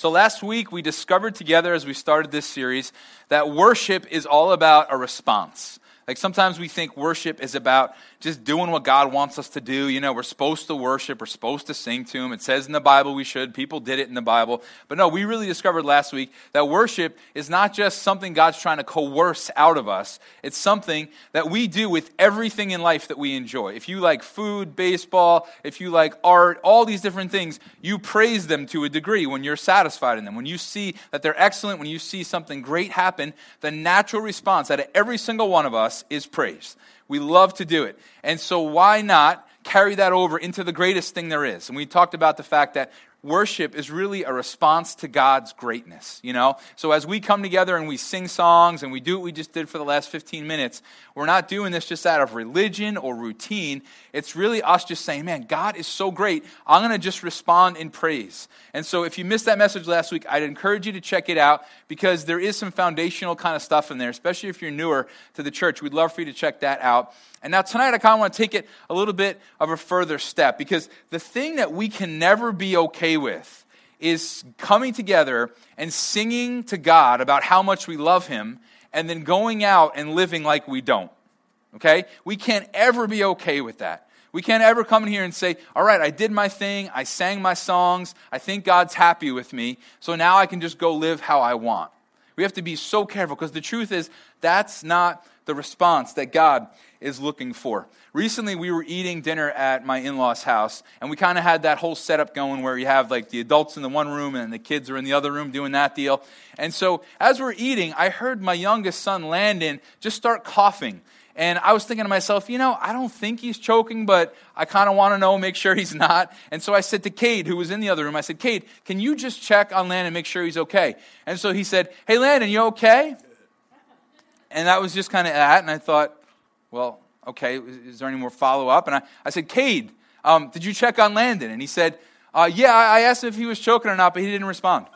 So last week we discovered together as we started this series that worship is all about a response. Like sometimes we think worship is about just doing what God wants us to do. You know, we're supposed to worship, we're supposed to sing to Him. It says in the Bible we should. People did it in the Bible. But no, we really discovered last week that worship is not just something God's trying to coerce out of us, it's something that we do with everything in life that we enjoy. If you like food, baseball, if you like art, all these different things, you praise them to a degree when you're satisfied in them. When you see that they're excellent, when you see something great happen, the natural response out of every single one of us is praise. We love to do it. And so, why not carry that over into the greatest thing there is? And we talked about the fact that worship is really a response to God's greatness, you know? So as we come together and we sing songs and we do what we just did for the last 15 minutes, we're not doing this just out of religion or routine. It's really us just saying, man, God is so great. I'm going to just respond in praise. And so if you missed that message last week, I'd encourage you to check it out because there is some foundational kind of stuff in there, especially if you're newer to the church. We'd love for you to check that out. And now tonight, I kind of want to take it a little bit of a further step because the thing that we can never be okay with is coming together and singing to God about how much we love Him and then going out and living like we don't. Okay? We can't ever be okay with that. We can't ever come in here and say, All right, I did my thing, I sang my songs, I think God's happy with me, so now I can just go live how I want. We have to be so careful because the truth is, that's not the response that God is looking for. Recently, we were eating dinner at my in law's house, and we kind of had that whole setup going where you have like the adults in the one room and the kids are in the other room doing that deal. And so, as we're eating, I heard my youngest son, Landon, just start coughing. And I was thinking to myself, you know, I don't think he's choking, but I kind of want to know, make sure he's not. And so I said to Cade, who was in the other room, I said, Cade, can you just check on Landon and make sure he's okay? And so he said, Hey, Landon, you okay? And that was just kind of that. And I thought, well, okay, is there any more follow up? And I, I said, Cade, um, did you check on Landon? And he said, uh, yeah, I asked if he was choking or not, but he didn't respond.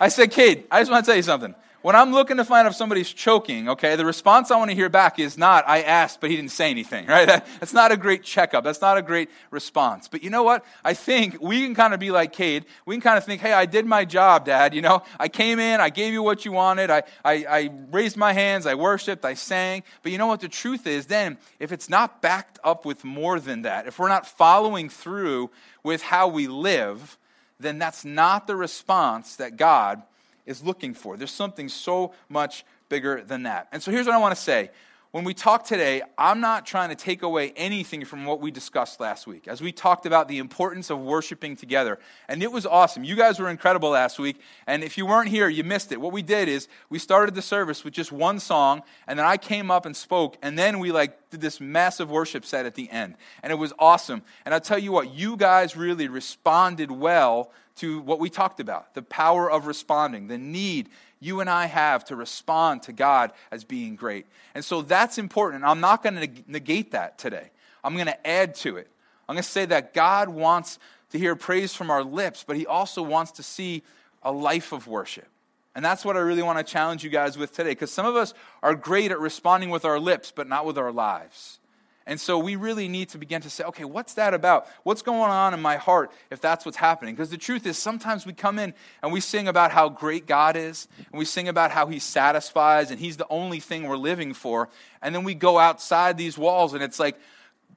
I said, Cade, I just want to tell you something. When I'm looking to find out if somebody's choking, okay, the response I want to hear back is not, I asked, but he didn't say anything, right? That's not a great checkup. That's not a great response. But you know what? I think we can kind of be like Cade. We can kind of think, hey, I did my job, Dad. You know, I came in, I gave you what you wanted, I, I, I raised my hands, I worshiped, I sang. But you know what? The truth is, then, if it's not backed up with more than that, if we're not following through with how we live, then that's not the response that God is looking for. There's something so much bigger than that. And so here's what I want to say. When we talk today, I'm not trying to take away anything from what we discussed last week as we talked about the importance of worshiping together. And it was awesome. You guys were incredible last week. And if you weren't here, you missed it. What we did is we started the service with just one song, and then I came up and spoke, and then we like did this massive worship set at the end. And it was awesome. And I'll tell you what, you guys really responded well to what we talked about the power of responding, the need you and I have to respond to God as being great. And so that's important. I'm not going to negate that today. I'm going to add to it. I'm going to say that God wants to hear praise from our lips, but He also wants to see a life of worship. And that's what I really want to challenge you guys with today, because some of us are great at responding with our lips, but not with our lives. And so we really need to begin to say, okay, what's that about? What's going on in my heart if that's what's happening? Because the truth is, sometimes we come in and we sing about how great God is, and we sing about how He satisfies, and He's the only thing we're living for. And then we go outside these walls, and it's like,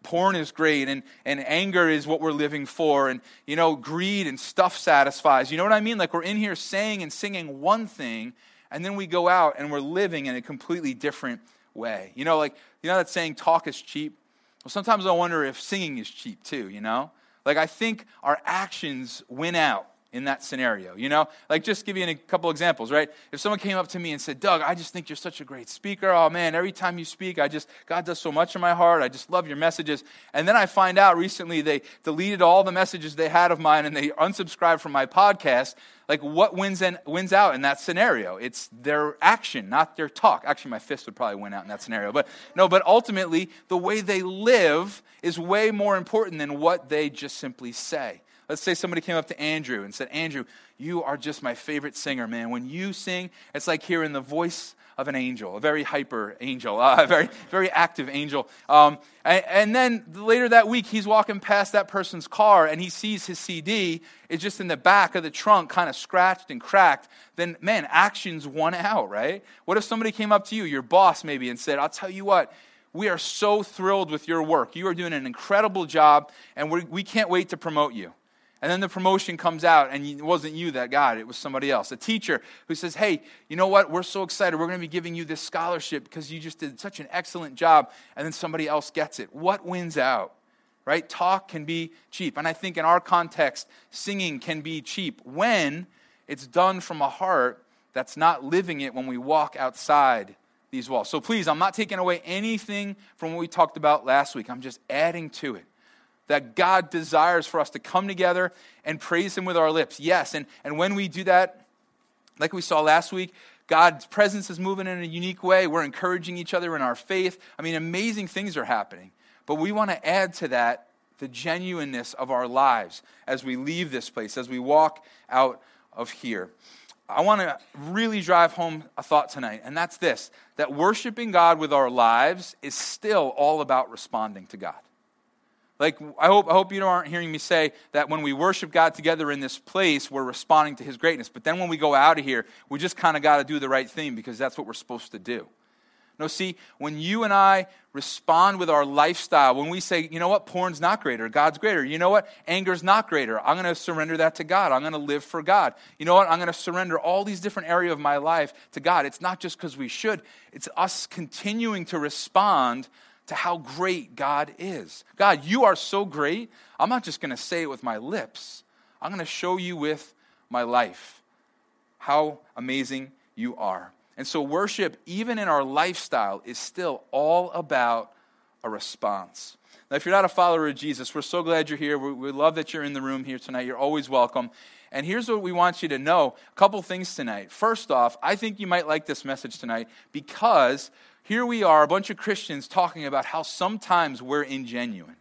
porn is great and, and anger is what we're living for and you know greed and stuff satisfies you know what i mean like we're in here saying and singing one thing and then we go out and we're living in a completely different way. You know, like, you know that saying, talk is cheap? Well, sometimes I wonder if singing is cheap too, you know? Like, I think our actions win out in that scenario. You know, like just give you a couple examples, right? If someone came up to me and said, Doug, I just think you're such a great speaker. Oh man, every time you speak, I just, God does so much in my heart. I just love your messages. And then I find out recently they deleted all the messages they had of mine and they unsubscribed from my podcast. Like, what wins, in, wins out in that scenario? It's their action, not their talk. Actually, my fist would probably win out in that scenario. But no, but ultimately, the way they live is way more important than what they just simply say. Let's say somebody came up to Andrew and said, Andrew, you are just my favorite singer, man. When you sing, it's like hearing the voice of an angel, a very hyper angel, a very, very active angel. Um, and, and, then later that week, he's walking past that person's car and he sees his CD is just in the back of the trunk, kind of scratched and cracked. Then, man, action's won out, right? What if somebody came up to you, your boss maybe, and said, I'll tell you what, we are so thrilled with your work. You are doing an incredible job, and we can't wait to promote you. And then the promotion comes out, and it wasn't you that got it, it was somebody else. A teacher who says, Hey, you know what? We're so excited. We're going to be giving you this scholarship because you just did such an excellent job. And then somebody else gets it. What wins out? Right? Talk can be cheap. And I think in our context, singing can be cheap when it's done from a heart that's not living it when we walk outside these walls. So please, I'm not taking away anything from what we talked about last week. I'm just adding to it that God desires for us to come together and praise Him with our lips. Yes, and, and when we do that, like we saw last week, God's presence is moving in a unique way. We're encouraging each other in our faith. I mean, amazing things are happening. But we want to add to that the genuineness of our lives as we leave this place, as we walk out of here. I want to really drive home a thought tonight, and that's this that worshiping God with our lives is still all about responding to God. Like, I hope, I hope you aren't hearing me say that when we worship God together in this place, we're responding to His greatness. But then when we go out of here, we just kind of got to do the right thing because that's what we're supposed to do. No, see, when you and I respond with our lifestyle, when we say, you know what, porn's not greater, God's greater. You know what, anger's not greater. I'm going to surrender that to God. I'm going to live for God. You know what, I'm going to surrender all these different areas of my life to God. It's not just because we should, it's us continuing to respond to how great God is. God, you are so great. I'm not just going to say it with my lips, I'm going to show you with my life how amazing you are. And so, worship, even in our lifestyle, is still all about a response. Now, if you're not a follower of Jesus, we're so glad you're here. We, love that you're in the room here tonight. You're always welcome. And here's what we want you to know a couple things tonight. First off, I think you might like this message tonight because here we are, a bunch of Christians talking about how sometimes we're ingenuine,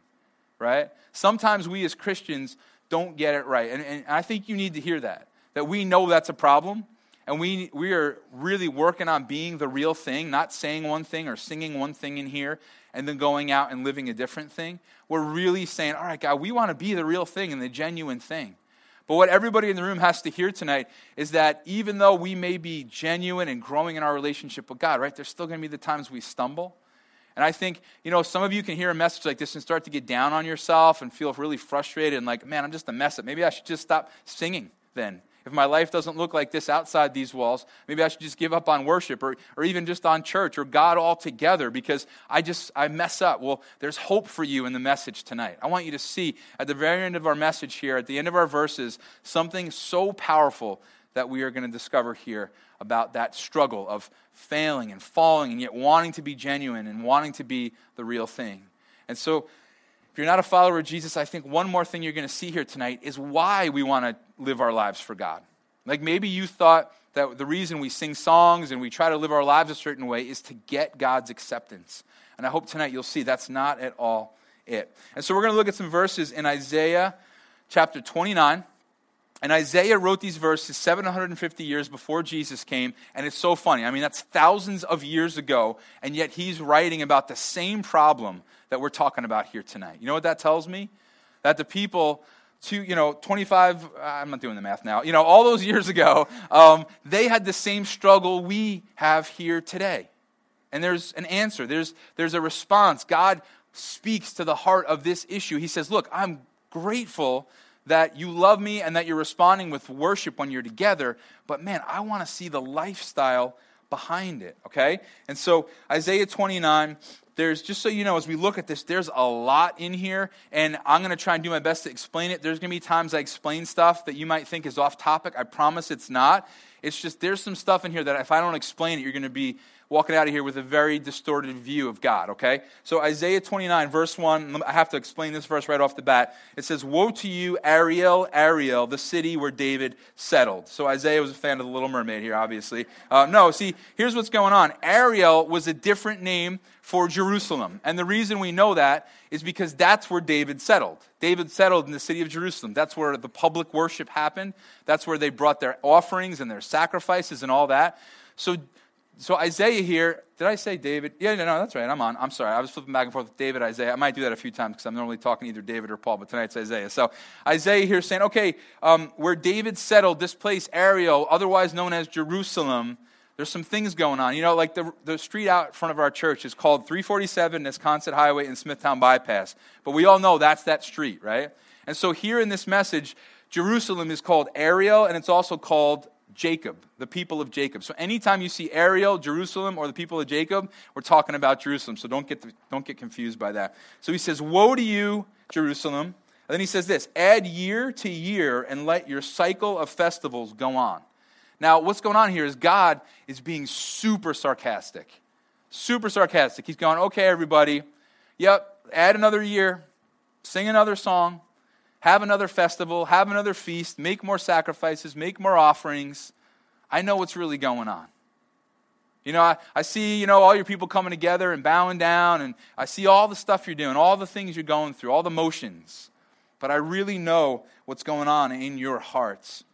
right? Sometimes we as Christians don't get it right. And, and I think you need to hear that, that we know that's a problem. And we, we are really working on being the real thing, not saying one thing or singing one thing in here and then going out and living a different thing. We're really saying, all right, God, we want to be the real thing and the genuine thing. But what everybody in the room has to hear tonight is that even though we may be genuine and growing in our relationship with God, right, there's still going to be the times we stumble. And I think, you know, some of you can hear a message like this and start to get down on yourself and feel really frustrated and like, man, I'm just a mess up. Maybe I should just stop singing then if my life doesn't look like this outside these walls, maybe I should just give up on worship or, or even just on church or God altogether because I just, I mess up. Well, there's hope for you in the message tonight. I want you to see at the very end of our message here, at the end of our verses, something so powerful that we are going to discover here about that struggle of failing and falling and yet wanting to be genuine and wanting to be the real thing. And so, if you're not a follower of Jesus, I think one more thing you're going to see here tonight is why we want to live our lives for God. Like maybe you thought that the reason we sing songs and we try to live our lives a certain way is to get God's acceptance. And I hope tonight you'll see that's not at all it. And so we're going to look at some verses in Isaiah chapter 29. And Isaiah wrote these verses 750 years before Jesus came, and it's so funny. I mean, that's thousands of years ago, and yet he's writing about the same problem that we're talking about here tonight. You know what that tells me? That the people to, you know, 25, I'm not doing the math now, you know, all those years ago, um, they had the same struggle we have here today. And there's an answer, there's, there's a response. God speaks to the heart of this issue. He says, Look, I'm grateful that you love me and that you're responding with worship when you're together, but man, I want to see the lifestyle behind it, okay? And so, Isaiah 29, there's just so you know as we look at this there's a lot in here and i'm going to try and do my best to explain it. There's going to be times i explain stuff that you might think is off topic. I promise it's not. It's just there's some stuff in here that if i don't explain it you're going to be walking out of here with a very distorted view of God, okay? So, Isaiah 29, verse 1, I have to explain this verse right off the bat. It says, Woe to you, Ariel, Ariel, the city where David settled. So, Isaiah was a fan of the Little Mermaid here, obviously. Uh, no, see, here's what's going on Ariel was a different name for Jerusalem. And the reason we know that is because that's where David settled. David settled in the city of Jerusalem. That's where the public worship happened. That's where they brought their offerings and their sacrifices and all that. So, so Isaiah here, did I say David? Yeah, no, no, that's right. I'm on. I'm sorry. I was flipping back and forth with David, Isaiah. I might do that a few times because I'm normally talking either David or Paul, but tonight's Isaiah. So Isaiah here saying, okay, um, where David settled, this place, Ariel, otherwise known as Jerusalem, there's some things going on. You know, like the, the street out front of our church is called 347 Nesconset Highway and Smithtown Bypass. But we all know that's that street, right? And so here in this message, Jerusalem is called Ariel and it's also called Jacob, the people of Jacob. So anytime you see Ariel, Jerusalem, or the people of Jacob, we're talking about Jerusalem. So don't get, the, don't get confused by that. So he says, Woe to you, Jerusalem. And then he says this Add year to year and let your cycle of festivals go on. Now, what's going on here is God is being super sarcastic. Super sarcastic. He's going, okay, everybody, yep, add another year, sing another song, have another festival, have another feast, make more sacrifices, make more offerings. I know what's really going on. You know, I, I see, you know, all your people coming together and bowing down, and I see all the stuff you're doing, all the things you're going through, all the motions. But I really know what's going on in your hearts.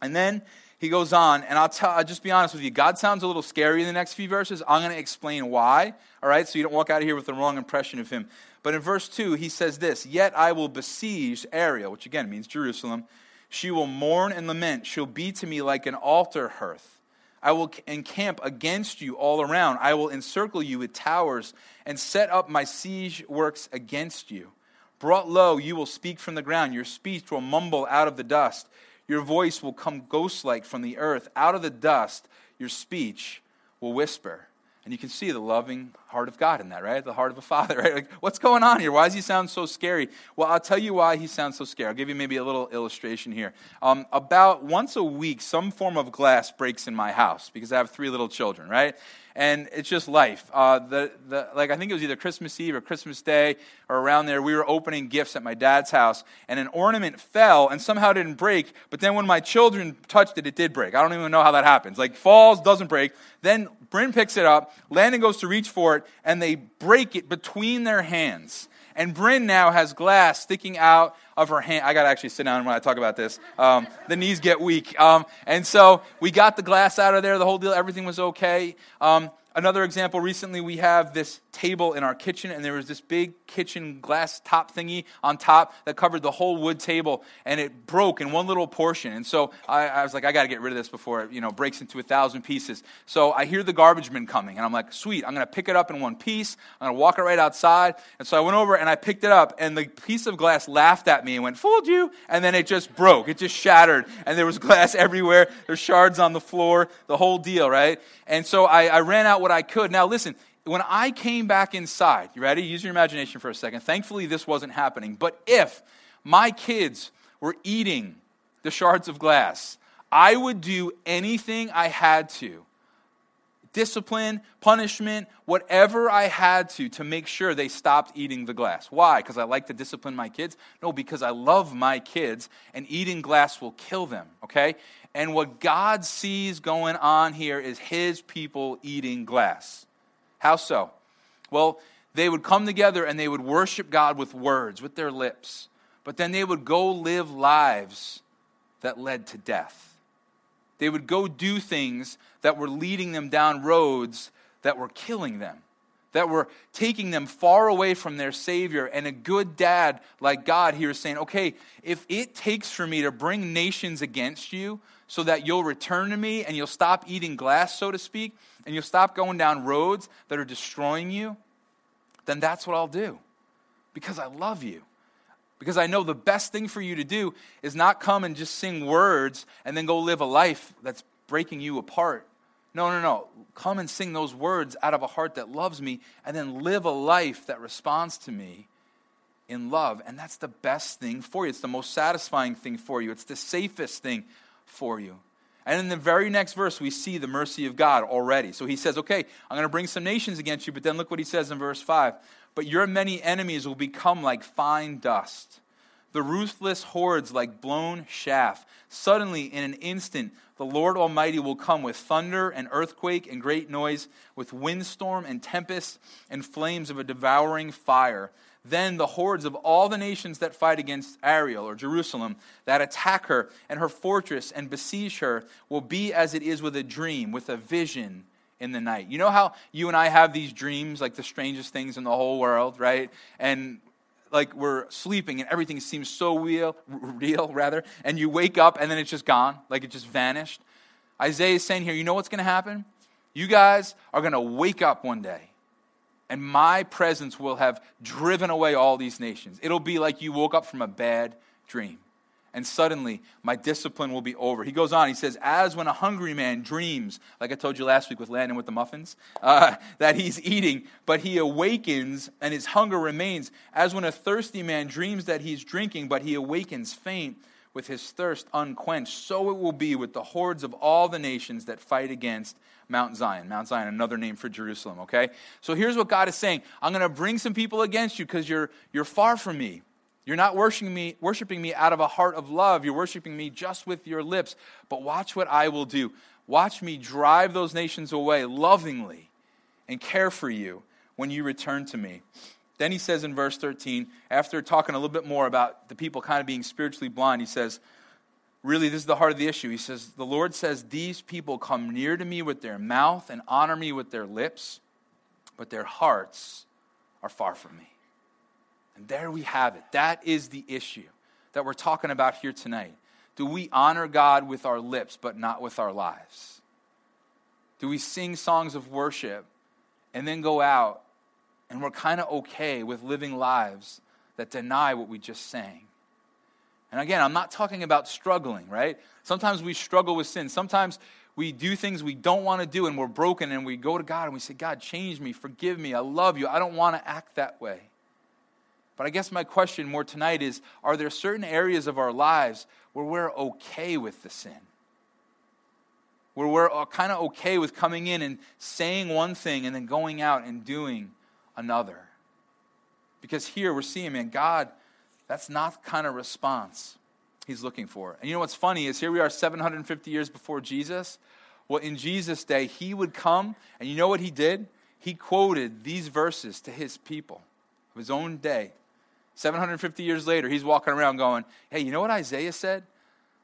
And then he goes on, and I'll, tell, I'll just be honest with you. God sounds a little scary in the next few verses. I'm going to explain why, all right, so you don't walk out of here with the wrong impression of him. But in verse 2, he says this Yet I will besiege Ariel, which again means Jerusalem. She will mourn and lament. She'll be to me like an altar hearth. I will encamp against you all around. I will encircle you with towers and set up my siege works against you. Brought low, you will speak from the ground. Your speech will mumble out of the dust. Your voice will come ghost like from the earth. Out of the dust, your speech will whisper. And you can see the loving heart of God in that, right? The heart of a father, right? Like, what's going on here? Why does he sound so scary? Well, I'll tell you why he sounds so scary. I'll give you maybe a little illustration here. Um, about once a week, some form of glass breaks in my house because I have three little children, right? And it's just life. Uh, the, the, like I think it was either Christmas Eve or Christmas Day or around there. We were opening gifts at my dad's house, and an ornament fell and somehow didn't break. But then when my children touched it, it did break. I don't even know how that happens. Like falls, doesn't break. Then Bryn picks it up. Landon goes to reach for it, and they break it between their hands. And Bryn now has glass sticking out of her hand. I got to actually sit down when I talk about this. Um, the knees get weak. Um, and so we got the glass out of there. The whole deal, everything was okay. Um, Another example recently, we have this table in our kitchen, and there was this big kitchen glass top thingy on top that covered the whole wood table, and it broke in one little portion. And so I, I was like, I got to get rid of this before it you know, breaks into a thousand pieces. So I hear the garbage man coming, and I'm like, sweet, I'm going to pick it up in one piece. I'm going to walk it right outside. And so I went over and I picked it up, and the piece of glass laughed at me and went, fooled you. And then it just broke. It just shattered, and there was glass everywhere. There's shards on the floor, the whole deal, right? And so I, I ran out what I could. Now, listen, when I came back inside, you ready? Use your imagination for a second. Thankfully, this wasn't happening. But if my kids were eating the shards of glass, I would do anything I had to discipline, punishment, whatever I had to to make sure they stopped eating the glass. Why? Because I like to discipline my kids? No, because I love my kids and eating glass will kill them, okay? And what God sees going on here is his people eating glass. How so? Well, they would come together and they would worship God with words, with their lips, but then they would go live lives that led to death. They would go do things that were leading them down roads that were killing them that were taking them far away from their Savior. And a good dad like God here is saying, okay, if it takes for me to bring nations against you so that you'll return to me and you'll stop eating glass, so to speak, and you'll stop going down roads that are destroying you, then that's what I'll do because I love you. Because I know the best thing for you to do is not come and just sing words and then go live a life that's breaking you apart. No, no, no. Come and sing those words out of a heart that loves me and then live a life that responds to me in love. And that's the best thing for you. It's the most satisfying thing for you. It's the safest thing for you. And in the very next verse, we see the mercy of God already. So he says, Okay, I'm going to bring some nations against you, but then look what he says in verse 5 But your many enemies will become like fine dust, the ruthless hordes like blown chaff. Suddenly, in an instant, the Lord Almighty will come with thunder and earthquake and great noise, with windstorm and tempest and flames of a devouring fire. Then the hordes of all the nations that fight against Ariel or Jerusalem, that attack her and her fortress and besiege her, will be as it is with a dream, with a vision in the night. You know how you and I have these dreams, like the strangest things in the whole world, right? And like we're sleeping and everything seems so real, real rather, and you wake up and then it's just gone, like it just vanished. Isaiah is saying here, you know what's going to happen? You guys are going to wake up one day and my presence will have driven away all these nations. It'll be like you woke up from a bad dream. And suddenly, my discipline will be over. He goes on, he says, As when a hungry man dreams, like I told you last week with Landon with the muffins, uh, that he's eating, but he awakens and his hunger remains. As when a thirsty man dreams that he's drinking, but he awakens faint with his thirst unquenched, so it will be with the hordes of all the nations that fight against Mount Zion. Mount Zion, another name for Jerusalem, okay? So here's what God is saying I'm going to bring some people against you because you're, you're far from me. You're not worshiping me, worshiping me out of a heart of love. You're worshiping me just with your lips. But watch what I will do. Watch me drive those nations away lovingly and care for you when you return to me. Then he says in verse 13, after talking a little bit more about the people kind of being spiritually blind, he says, really, this is the heart of the issue. He says, The Lord says, These people come near to me with their mouth and honor me with their lips, but their hearts are far from me. And there we have it. That is the issue that we're talking about here tonight. Do we honor God with our lips, but not with our lives? Do we sing songs of worship and then go out and we're kind of okay with living lives that deny what we just sang? And again, I'm not talking about struggling, right? Sometimes we struggle with sin. Sometimes we do things we don't want to do and we're broken and we go to God and we say, God, change me, forgive me, I love you. I don't want to act that way. But I guess my question more tonight is are there certain areas of our lives where we're okay with the sin? Where we're uh, kind of okay with coming in and saying one thing and then going out and doing another? Because here we're seeing, man, God that's not the kind of response he's looking for. And you know what's funny is here we are 750 years before Jesus. Well, in Jesus' day, he would come, and you know what he did? He quoted these verses to his people of his own day. 750 years later, he's walking around going, Hey, you know what Isaiah said?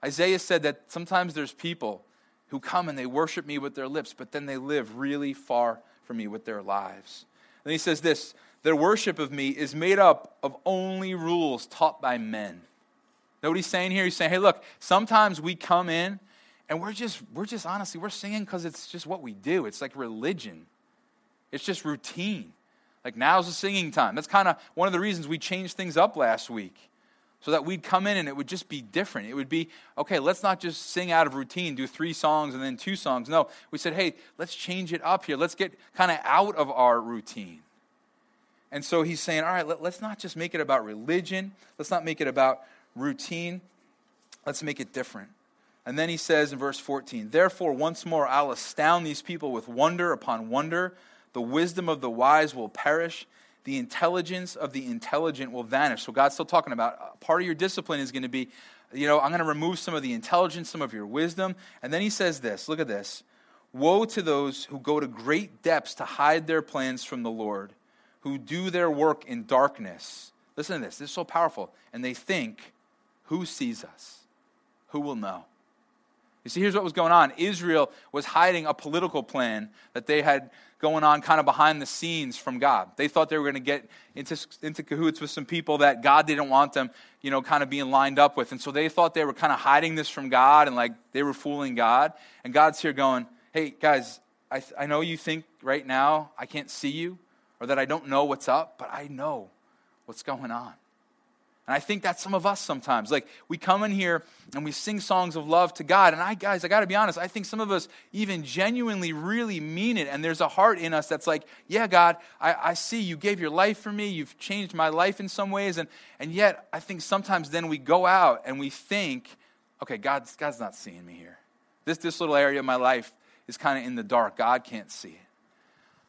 Isaiah said that sometimes there's people who come and they worship me with their lips, but then they live really far from me with their lives. And he says this their worship of me is made up of only rules taught by men. Know what he's saying here? He's saying, hey, look, sometimes we come in and we're just, we're just honestly, we're singing because it's just what we do. It's like religion, it's just routine. Like now's the singing time. That's kind of one of the reasons we changed things up last week. So that we'd come in and it would just be different. It would be, okay, let's not just sing out of routine, do three songs and then two songs. No, we said, hey, let's change it up here. Let's get kind of out of our routine. And so he's saying, all right, let, us not just make it about religion. Let's not make it about routine. Let's make it different. And then he says in verse 14, Therefore, once more, I'll astound these people with wonder upon wonder. The wisdom of the wise will perish. The intelligence of the intelligent will vanish. So God's still talking about uh, part of your discipline is going to be, you know, I'm going to remove some of the intelligence, some of your wisdom. And then he says this look at this Woe to those who go to great depths to hide their plans from the Lord who do their work in darkness. Listen to this, this is so powerful. And they think, who sees us? Who will know? You see, here's what was going on Israel was hiding a political plan that they had going on kind of behind the scenes from God. They thought they were going to get into, into cahoots with some people that God didn't want them, you know, kind of being lined up with. And so they thought they were kind of hiding this from God and like they were fooling God. And God's here going, hey, guys, I, I know you think right now I can't see you or that I don't know what's up, but I know what's going on. And I think that's some of us sometimes. Like we come in here and we sing songs of love to God. And I, guys, I got to be honest, I think some of us even genuinely really mean it. And there's a heart in us that's like, yeah, God, I, I see you gave your life for me. You've changed my life in some ways. And, and yet, I think sometimes then we go out and we think, okay, God's, God's not seeing me here. This, this little area of my life is kind of in the dark. God can't see it.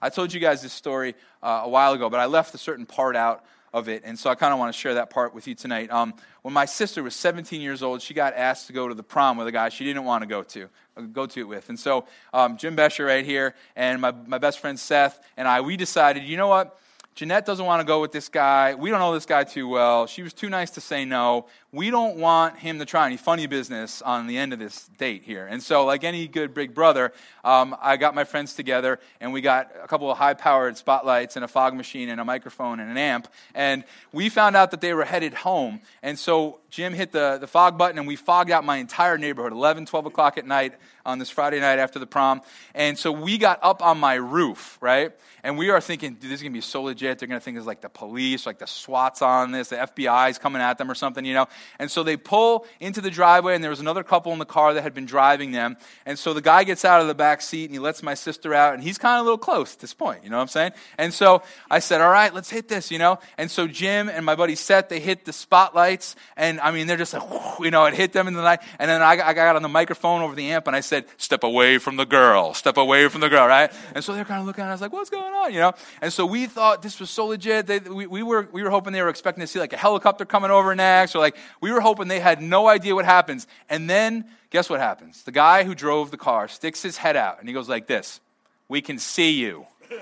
I told you guys this story uh, a while ago, but I left a certain part out of it. And so I kind of want to share that part with you tonight. Um, when my sister was 17 years old, she got asked to go to the prom with a guy she didn't want to go to, uh, go to it with. And so um, Jim Besher right here and my, my best friend Seth and I, we decided, you know what? Jeanette doesn't want to go with this guy. We don't know this guy too well. She was too nice to say no. We don't want him to try any funny business on the end of this date here. And so, like any good big brother, um, I got my friends together and we got a couple of high powered spotlights and a fog machine and a microphone and an amp. And we found out that they were headed home. And so Jim hit the, the fog button and we fogged out my entire neighborhood, 11, 12 o'clock at night on this Friday night after the prom. And so we got up on my roof, right? And we are thinking, dude, this is going to be so legit. They're going to think it's like the police, like the SWAT's on this, the FBI's coming at them or something, you know? And so they pull into the driveway, and there was another couple in the car that had been driving them. And so the guy gets out of the back seat, and he lets my sister out, and he's kind of a little close at this point, you know what I'm saying? And so I said, all right, let's hit this, you know? And so Jim and my buddy Seth, they hit the spotlights, and I mean, they're just like, you know, it hit them in the night. And then I, I got on the microphone over the amp, and I said, step away from the girl, step away from the girl, right? And so they're kind of looking at us like, what's going on, you know? And so we thought this was so legit. They, we, we, were, we were hoping they were expecting to see like a helicopter coming over next, or like we were hoping they had no idea what happens. And then guess what happens? The guy who drove the car sticks his head out and he goes like this We can see you.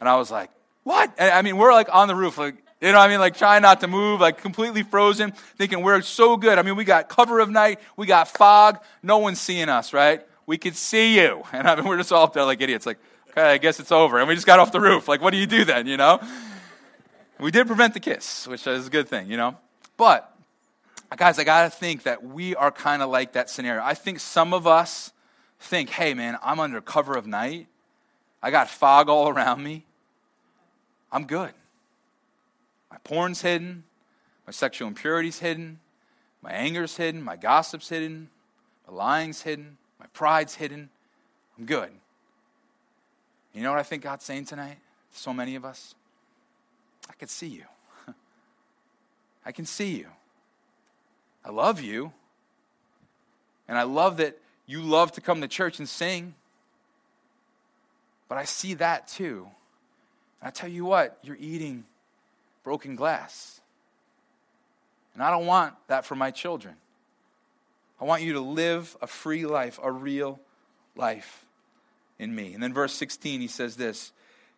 And I was like, What? And, I mean, we're like on the roof, like, you know what I mean? Like trying not to move, like completely frozen, thinking we're so good. I mean, we got cover of night, we got fog, no one's seeing us, right? We could see you. And I mean, we're just all up there like idiots, like, okay, I guess it's over. And we just got off the roof. Like, what do you do then, you know? We did prevent the kiss, which is a good thing, you know? But, guys, I got to think that we are kind of like that scenario. I think some of us think, hey, man, I'm under cover of night. I got fog all around me. I'm good. My porn's hidden. My sexual impurity's hidden. My anger's hidden. My gossip's hidden. My lying's hidden. My pride's hidden. I'm good. You know what I think God's saying tonight? So many of us. I can see you. I can see you. I love you. And I love that you love to come to church and sing. But I see that too. And I tell you what, you're eating broken glass. And I don't want that for my children. I want you to live a free life, a real life in me. And then verse 16, he says this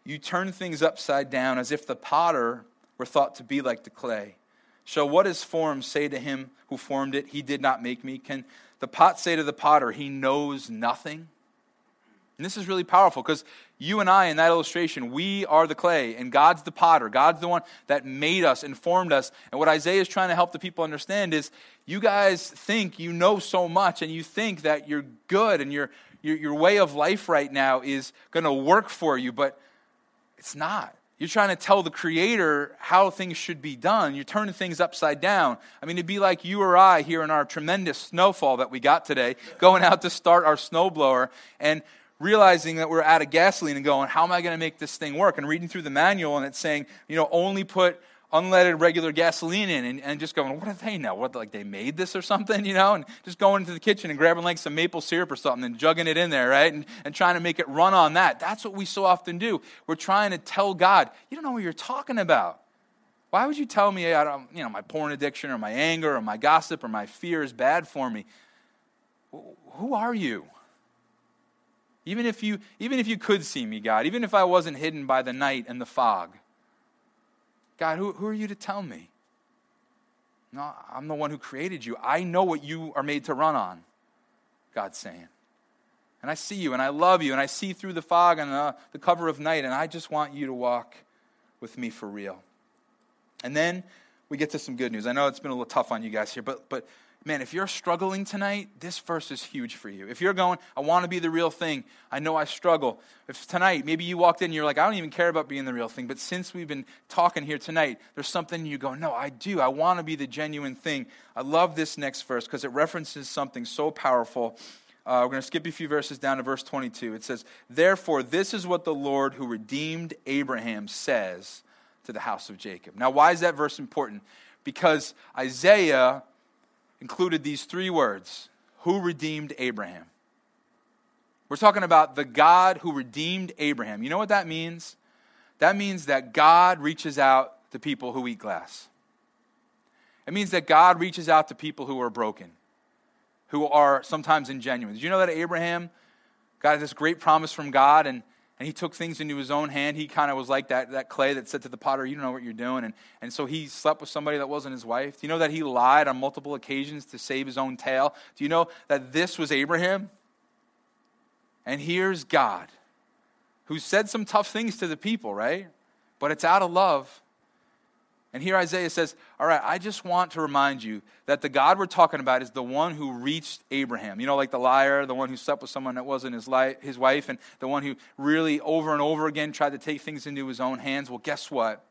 You turn things upside down as if the potter were thought to be like the clay. Shall what is formed say to him who formed it, He did not make me? Can the pot say to the potter, He knows nothing? And this is really powerful because you and I, in that illustration, we are the clay, and God's the potter. God's the one that made us and formed us. And what Isaiah is trying to help the people understand is you guys think you know so much, and you think that you're good, and your, your, your way of life right now is going to work for you, but it's not. You're trying to tell the Creator how things should be done. You're turning things upside down. I mean, it'd be like you or I here in our tremendous snowfall that we got today, going out to start our snowblower and realizing that we're out of gasoline and going, how am I going to make this thing work? And reading through the manual and it's saying, you know, only put unleaded regular gasoline in and, and just going, what do they know? What, like they made this or something, you know? And just going into the kitchen and grabbing like some maple syrup or something and jugging it in there, right? And, and trying to make it run on that. That's what we so often do. We're trying to tell God, you don't know what you're talking about. Why would you tell me, I don't, you know, my porn addiction or my anger or my gossip or my fear is bad for me? Who are you? Even if you, even if you could see me, God, even if I wasn't hidden by the night and the fog, God, who, who are you to tell me? No, I'm the one who created you. I know what you are made to run on, God's saying. And I see you and I love you and I see through the fog and the, the cover of night, and I just want you to walk with me for real. And then we get to some good news. I know it's been a little tough on you guys here, but, but man, if you're struggling tonight, this verse is huge for you. If you're going, I want to be the real thing, I know I struggle. If tonight, maybe you walked in and you're like, I don't even care about being the real thing, but since we've been talking here tonight, there's something you go, no, I do. I want to be the genuine thing. I love this next verse because it references something so powerful. Uh, we're going to skip a few verses down to verse 22. It says, Therefore, this is what the Lord who redeemed Abraham says to the house of Jacob. Now, why is that verse important? Because Isaiah included these three words Who redeemed Abraham? We're talking about the God who redeemed Abraham. You know what that means? That means that God reaches out to people who eat glass. It means that God reaches out to people who are broken, who are sometimes ingenuine. Did you know that Abraham got this great promise from God and, and he took things into his own hand? He kind of was like that, that clay that said to the potter, You don't know what you're doing. And, and so he slept with somebody that wasn't his wife. Do you know that he lied on multiple occasions to save his own tail? Do you know that this was Abraham? And here's God, who said some tough things to the people, right? But it's out of love. And here Isaiah says, All right, I just want to remind you that the God we're talking about is the one who reached Abraham. You know, like the liar, the one who slept with someone that wasn't his, li- his wife, and the one who really over and over again tried to take things into his own hands. Well, guess what?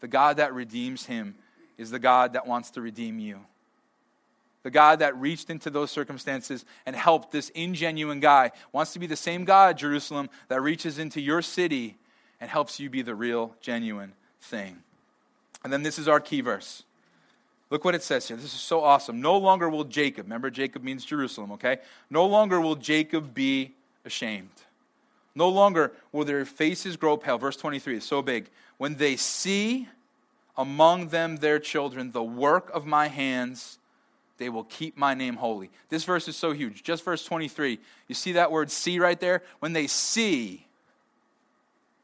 The God that redeems him is the God that wants to redeem you. The God that reached into those circumstances and helped this ingenuine guy wants to be the same God, Jerusalem, that reaches into your city and helps you be the real, genuine thing. And then this is our key verse. Look what it says here. This is so awesome. No longer will Jacob, remember Jacob means Jerusalem, okay? No longer will Jacob be ashamed. No longer will their faces grow pale. Verse 23 is so big. When they see among them their children the work of my hands, they will keep my name holy. This verse is so huge. Just verse 23. You see that word see right there? When they see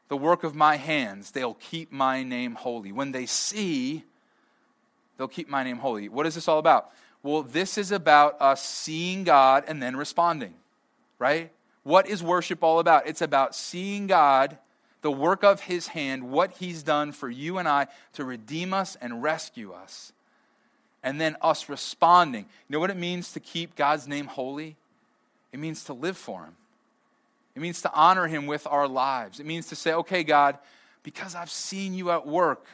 the work of my hands, they'll keep my name holy. When they see, they'll keep my name holy. What is this all about? Well, this is about us seeing God and then responding, right? What is worship all about? It's about seeing God, the work of His hand, what He's done for you and I to redeem us and rescue us, and then us responding. You know what it means to keep God's name holy? It means to live for Him. It means to honor Him with our lives. It means to say, okay, God, because I've seen you at work,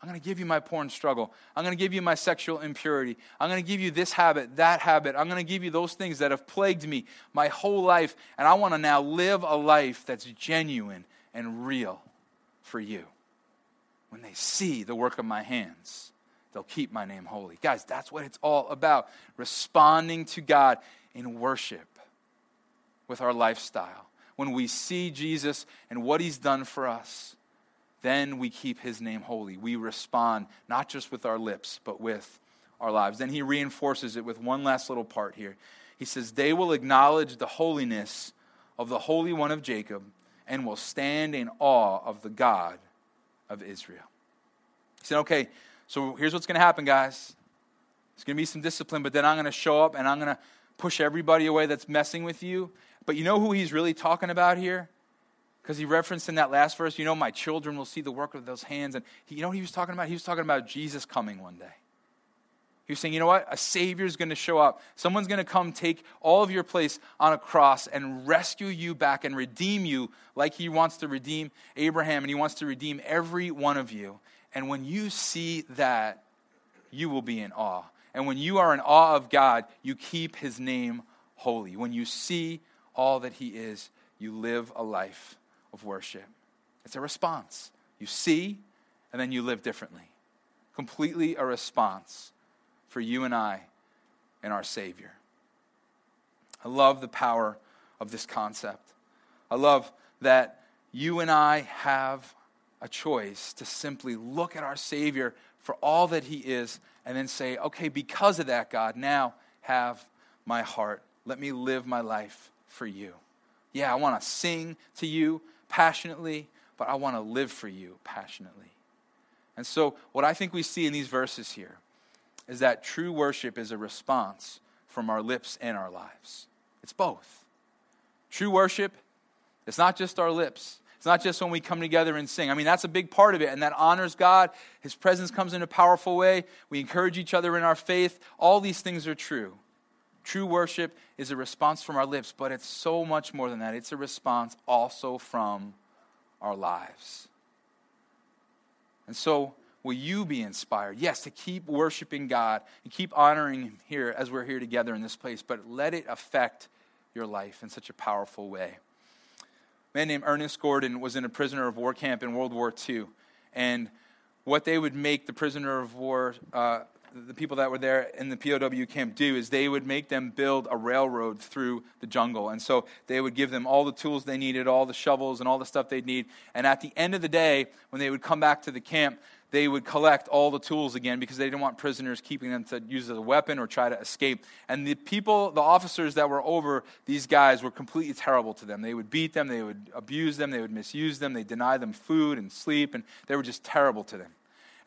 I'm going to give you my porn struggle. I'm going to give you my sexual impurity. I'm going to give you this habit, that habit. I'm going to give you those things that have plagued me my whole life. And I want to now live a life that's genuine and real for you. When they see the work of my hands, they'll keep my name holy. Guys, that's what it's all about responding to God in worship with our lifestyle when we see Jesus and what he's done for us, then we keep his name holy. We respond not just with our lips, but with our lives. Then he reinforces it with one last little part here. He says, They will acknowledge the holiness of the Holy One of Jacob and will stand in awe of the God of Israel. He said, Okay, so here's what's going to happen, guys. It's going to be some discipline, but then I'm going to show up and I'm going to push everybody away that's messing with you, but you know who he's really talking about here? Because he referenced in that last verse, you know, my children will see the work of those hands. And he, you know what he was talking about? He was talking about Jesus coming one day. He was saying, you know what? A Savior is going to show up. Someone's going to come take all of your place on a cross and rescue you back and redeem you like he wants to redeem Abraham and he wants to redeem every one of you. And when you see that, you will be in awe. And when you are in awe of God, you keep his name holy. When you see all that He is, you live a life of worship. It's a response. You see, and then you live differently. Completely a response for you and I and our Savior. I love the power of this concept. I love that you and I have a choice to simply look at our Savior for all that He is and then say, okay, because of that, God, now have my heart. Let me live my life for you. Yeah, I want to sing to you passionately, but I want to live for you passionately. And so, what I think we see in these verses here is that true worship is a response from our lips and our lives. It's both. True worship, it's not just our lips. It's not just when we come together and sing. I mean, that's a big part of it, and that honors God. His presence comes in a powerful way. We encourage each other in our faith. All these things are true. True worship is a response from our lips, but it's so much more than that. It's a response also from our lives. And so, will you be inspired? Yes, to keep worshiping God and keep honoring Him here as we're here together in this place, but let it affect your life in such a powerful way. A man named Ernest Gordon was in a prisoner of war camp in World War II. And what they would make the prisoner of war uh, the people that were there in the POW camp do is they would make them build a railroad through the jungle. And so they would give them all the tools they needed, all the shovels and all the stuff they'd need. And at the end of the day, when they would come back to the camp, they would collect all the tools again because they didn't want prisoners keeping them to use as a weapon or try to escape. And the people, the officers that were over these guys were completely terrible to them. They would beat them, they would abuse them, they would misuse them, they deny them food and sleep, and they were just terrible to them.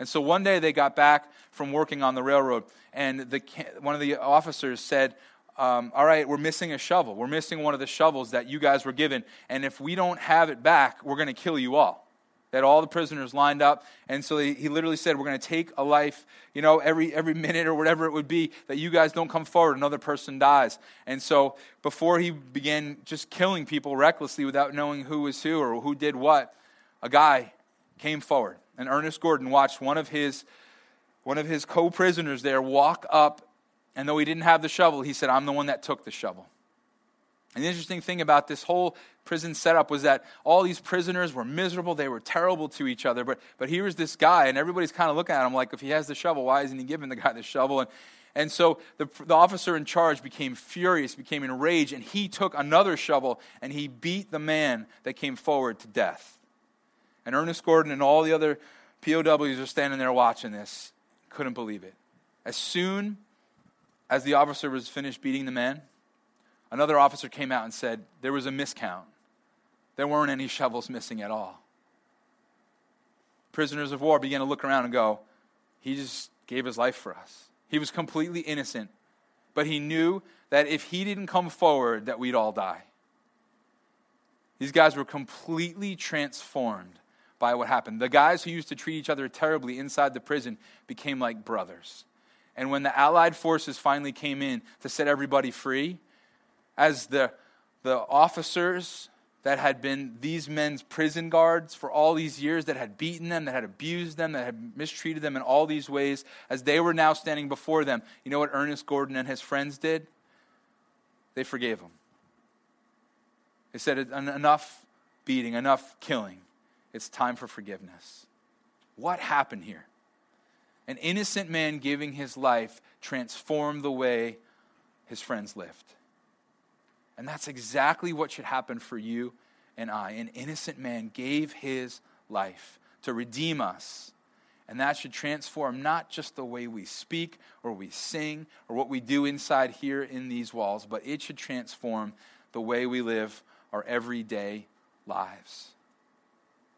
And so one day they got back from working on the railroad, and the, one of the officers said, um, All right, we're missing a shovel. We're missing one of the shovels that you guys were given. And if we don't have it back, we're going to kill you all. That all the prisoners lined up. And so he, he literally said, We're going to take a life, you know, every, every minute or whatever it would be that you guys don't come forward, another person dies. And so before he began just killing people recklessly without knowing who was who or who did what, a guy came forward and Ernest Gordon watched one of his, one of his co prisoners there walk up, and though he didn't have the shovel, he said, I'm the one that took the shovel. And the interesting thing about this whole prison setup was that all these prisoners were miserable. They were terrible to each other. But, but here was this guy, and everybody's kind of looking at him like, if he has the shovel, why isn't he giving the guy the shovel? And, and so the, the officer in charge became furious, became enraged, and he took another shovel and he beat the man that came forward to death. And Ernest Gordon and all the other POWs are standing there watching this. Couldn't believe it. As soon as the officer was finished beating the man, another officer came out and said there was a miscount. There weren't any shovels missing at all. Prisoners of war began to look around and go, He just gave his life for us. He was completely innocent, but he knew that if he didn't come forward, that we'd all die. These guys were completely transformed by what happened. The guys who used to treat each other terribly inside the prison became like brothers. And when the Allied forces finally came in to set everybody free, as the, the officers that had been these men's prison guards for all these years, that had beaten them, that had abused them, that had mistreated them in all these ways, as they were now standing before them, you know what Ernest Gordon and his friends did? They forgave him. They said, enough beating, enough killing. It's time for forgiveness. What happened here? An innocent man giving his life transformed the way his friends lived. And that's exactly what should happen for you and I. An innocent man gave his life to redeem us. And that should transform not just the way we speak or we sing or what we do inside here in these walls, but it should transform the way we live our everyday lives.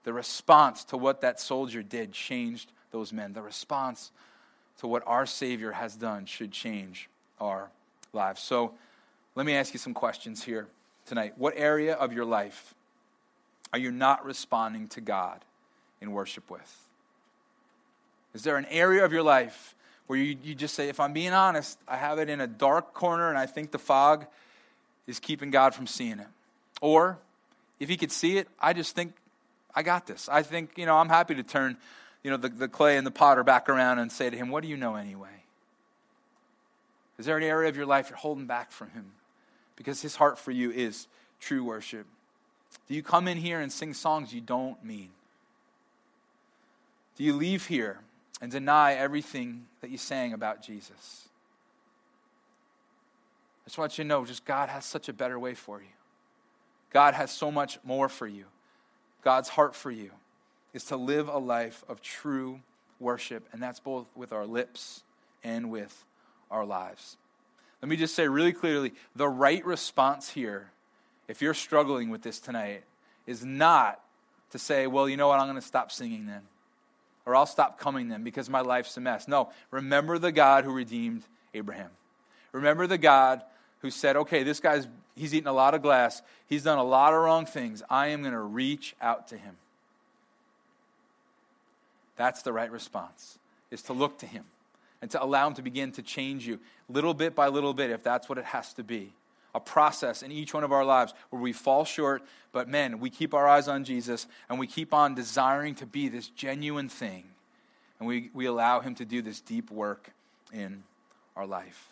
The response to what that soldier did changed those men. The response to what our Savior has done should change our lives. So let me ask you some questions here tonight. What area of your life are you not responding to God in worship with? Is there an area of your life where you, you just say, if I'm being honest, I have it in a dark corner and I think the fog is keeping God from seeing it? Or if he could see it, I just think I got this. I think, you know, I'm happy to turn, you know, the, the clay and the potter back around and say to him, What do you know anyway? Is there an area of your life you're holding back from him? Because his heart for you is true worship. Do you come in here and sing songs you don't mean? Do you leave here and deny everything that you sang about Jesus? I just want you to know just God has such a better way for you. God has so much more for you. God's heart for you is to live a life of true worship, and that's both with our lips and with our lives. Let me just say really clearly the right response here, if you're struggling with this tonight, is not to say, well, you know what, I'm going to stop singing then. Or I'll stop coming then because my life's a mess. No, remember the God who redeemed Abraham. Remember the God who said, okay, this guy's, he's eaten a lot of glass. He's done a lot of wrong things. I am going to reach out to him. That's the right response, is to look to him and to allow him to begin to change you little bit by little bit, if that's what it has to be. A process in each one of our lives where we fall short, but men, we keep our eyes on Jesus and we keep on desiring to be this genuine thing. And we, we allow him to do this deep work in our life.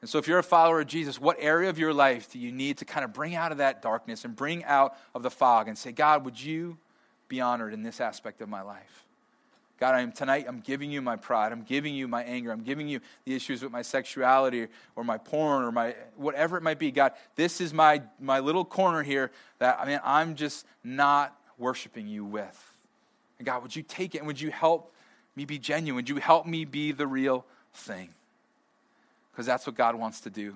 And so, if you're a follower of Jesus, what area of your life do you need to kind of bring out of that darkness and bring out of the fog and say, God, would you be honored in this aspect of my life? God, I'm, tonight I'm giving you my pride. I'm giving you my anger. I'm giving you the issues with my sexuality or my porn or my whatever it might be. God, this is my, my little corner here that I mean I'm just not worshiping you with. And God, would you take it and would you help me be genuine? Would you help me be the real thing? Because that's what God wants to do.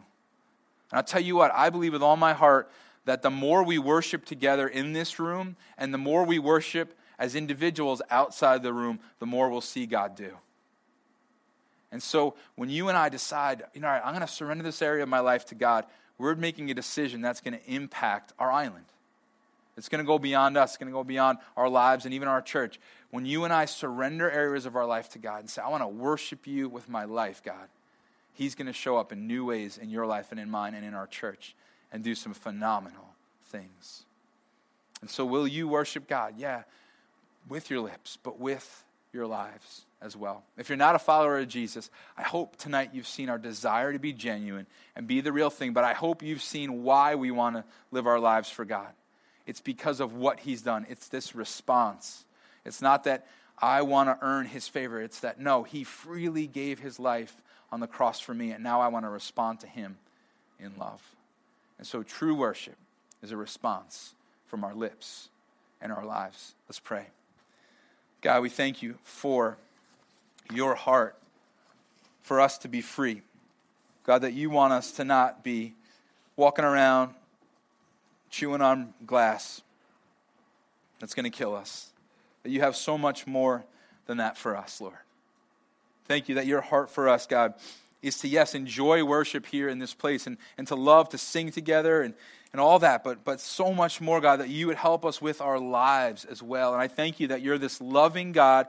And I'll tell you what, I believe with all my heart that the more we worship together in this room and the more we worship as individuals outside the room, the more we'll see God do. And so when you and I decide, you know, I'm going to surrender this area of my life to God, we're making a decision that's going to impact our island. It's going to go beyond us, it's going to go beyond our lives and even our church. When you and I surrender areas of our life to God and say, I want to worship you with my life, God, He's going to show up in new ways in your life and in mine and in our church and do some phenomenal things. And so, will you worship God? Yeah, with your lips, but with your lives as well. If you're not a follower of Jesus, I hope tonight you've seen our desire to be genuine and be the real thing, but I hope you've seen why we want to live our lives for God. It's because of what He's done, it's this response. It's not that I want to earn His favor, it's that no, He freely gave His life on the cross for me, and now I want to respond to Him in love. And so true worship is a response from our lips and our lives. Let's pray. God, we thank you for your heart for us to be free. God, that you want us to not be walking around chewing on glass that's going to kill us. That you have so much more than that for us, Lord. Thank you that your heart for us, God, is to, yes, enjoy worship here in this place and, and to love to sing together and, and all that, but, but so much more, God, that you would help us with our lives as well. And I thank you that you're this loving God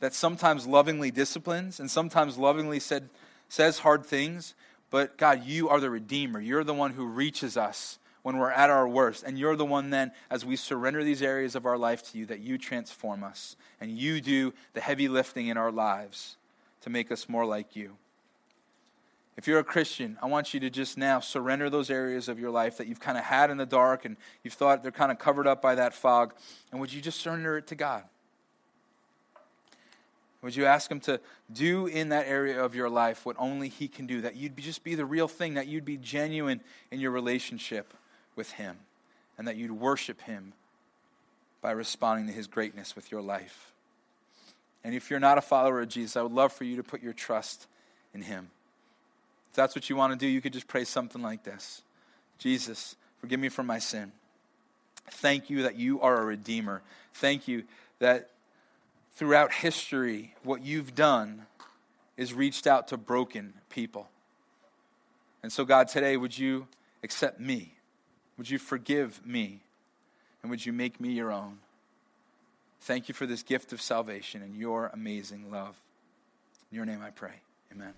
that sometimes lovingly disciplines and sometimes lovingly said, says hard things. But God, you are the Redeemer. You're the one who reaches us when we're at our worst. And you're the one then, as we surrender these areas of our life to you, that you transform us and you do the heavy lifting in our lives to make us more like you. If you're a Christian, I want you to just now surrender those areas of your life that you've kind of had in the dark and you've thought they're kind of covered up by that fog. And would you just surrender it to God? Would you ask Him to do in that area of your life what only He can do? That you'd just be the real thing, that you'd be genuine in your relationship with Him and that you'd worship Him by responding to His greatness with your life. And if you're not a follower of Jesus, I would love for you to put your trust in Him. If that's what you want to do, you could just pray something like this Jesus, forgive me for my sin. Thank you that you are a redeemer. Thank you that throughout history, what you've done is reached out to broken people. And so, God, today, would you accept me would you forgive me? And would you make me your own? Thank you for this gift of salvation and your amazing love. In your name I pray. Amen.